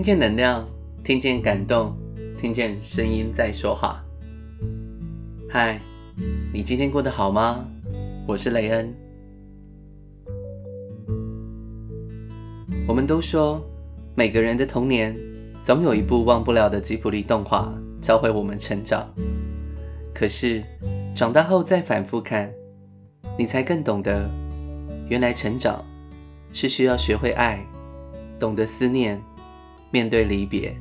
听见能量，听见感动，听见声音在说话。嗨，你今天过得好吗？我是雷恩。我们都说，每个人的童年总有一部忘不了的吉卜力动画，教会我们成长。可是长大后再反复看，你才更懂得，原来成长是需要学会爱，懂得思念，面对离别。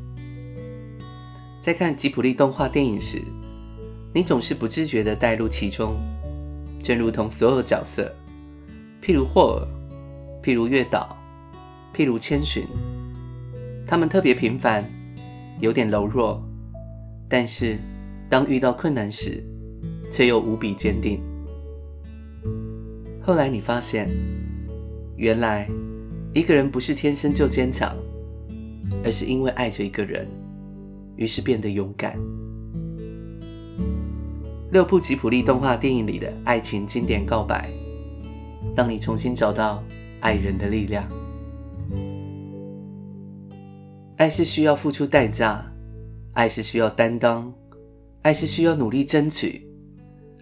在看吉卜力动画电影时，你总是不自觉地带入其中，正如同所有角色，譬如霍尔，譬如月岛，譬如千寻，他们特别平凡，有点柔弱，但是当遇到困难时，却又无比坚定。后来你发现，原来一个人不是天生就坚强，而是因为爱着一个人，于是变得勇敢。六部吉卜力动画电影里的爱情经典告白，当你重新找到爱人的力量。爱是需要付出代价，爱是需要担当，爱是需要努力争取，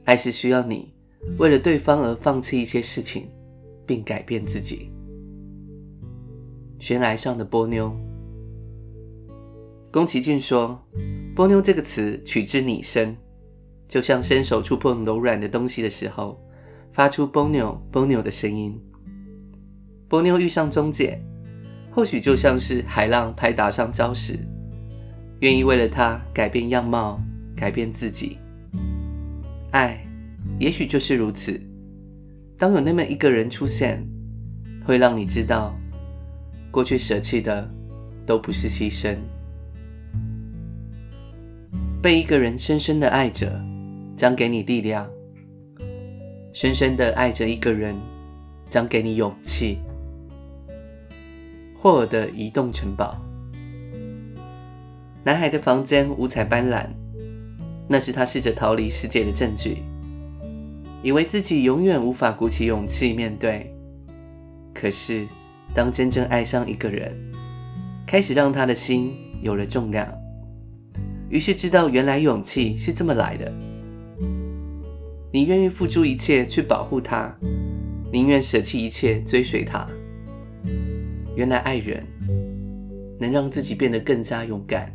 爱是需要你为了对方而放弃一些事情，并改变自己。悬崖上的波妞，宫崎骏说：“波妞这个词取之拟声。”就像伸手触碰柔软的东西的时候，发出“波妞波妞”的声音。波妞遇上中介，或许就像是海浪拍打上礁石，愿意为了他改变样貌，改变自己。爱，也许就是如此。当有那么一个人出现，会让你知道，过去舍弃的都不是牺牲。被一个人深深的爱着。将给你力量，深深的爱着一个人，将给你勇气。霍尔的移动城堡，男孩的房间五彩斑斓，那是他试着逃离世界的证据，以为自己永远无法鼓起勇气面对。可是，当真正爱上一个人，开始让他的心有了重量，于是知道原来勇气是这么来的。你愿意付出一切去保护他，宁愿舍弃一切追随他。原来爱人能让自己变得更加勇敢。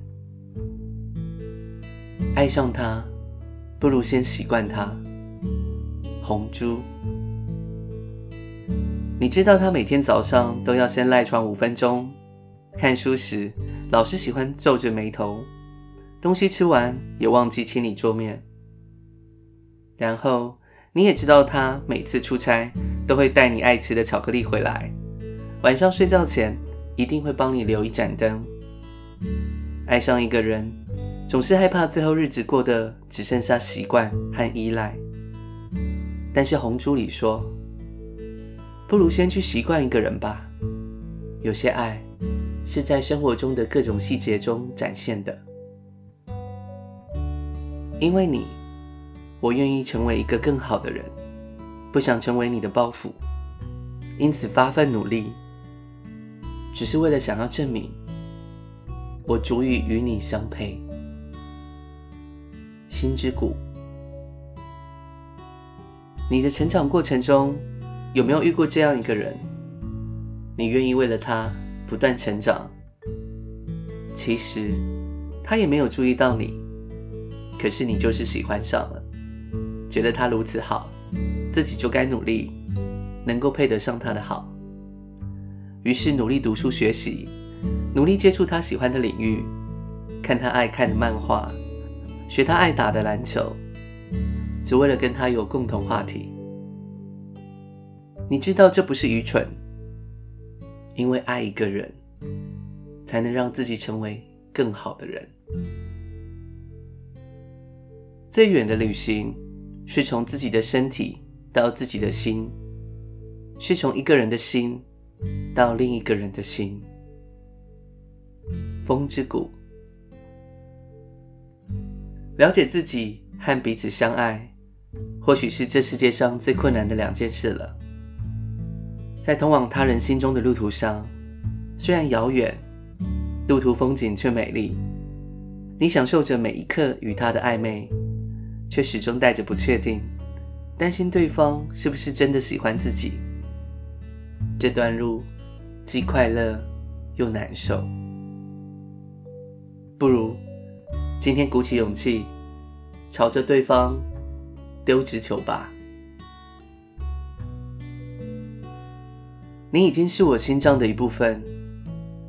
爱上他，不如先习惯他。红珠，你知道他每天早上都要先赖床五分钟，看书时老是喜欢皱着眉头，东西吃完也忘记清理桌面。然后你也知道，他每次出差都会带你爱吃的巧克力回来，晚上睡觉前一定会帮你留一盏灯。爱上一个人，总是害怕最后日子过得只剩下习惯和依赖。但是红珠里说，不如先去习惯一个人吧。有些爱是在生活中的各种细节中展现的，因为你。我愿意成为一个更好的人，不想成为你的包袱，因此发奋努力，只是为了想要证明我足以与你相配。心之谷，你的成长过程中有没有遇过这样一个人？你愿意为了他不断成长，其实他也没有注意到你，可是你就是喜欢上了。觉得他如此好，自己就该努力，能够配得上他的好。于是努力读书学习，努力接触他喜欢的领域，看他爱看的漫画，学他爱打的篮球，只为了跟他有共同话题。你知道这不是愚蠢，因为爱一个人，才能让自己成为更好的人。最远的旅行。是从自己的身体到自己的心，是从一个人的心到另一个人的心。风之谷，了解自己和彼此相爱，或许是这世界上最困难的两件事了。在通往他人心中的路途上，虽然遥远，路途风景却美丽。你享受着每一刻与他的暧昧，却始终带着不确定，担心对方是不是真的喜欢自己。这段路既快乐又难受，不如今天鼓起勇气，朝着对方丢直球吧。你已经是我心脏的一部分，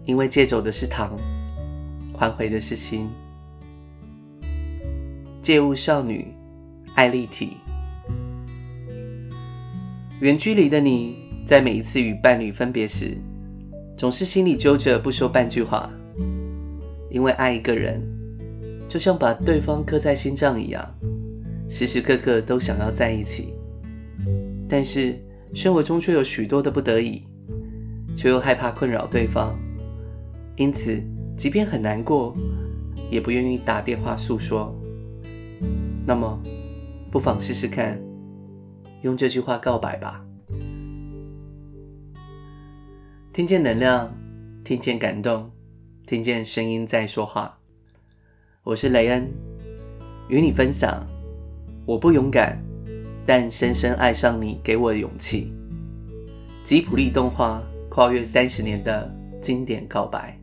因为借走的是糖，还回的是心。借物少女，爱立体。远距离的你，在每一次与伴侣分别时，总是心里揪着不说半句话，因为爱一个人，就像把对方刻在心脏一样，时时刻刻都想要在一起。但是生活中却有许多的不得已，却又害怕困扰对方，因此即便很难过，也不愿意打电话诉说。那么，不妨试试看，用这句话告白吧。听见能量，听见感动，听见声音在说话。我是雷恩，与你分享。我不勇敢，但深深爱上你给我的勇气。吉普力动画跨越三十年的经典告白。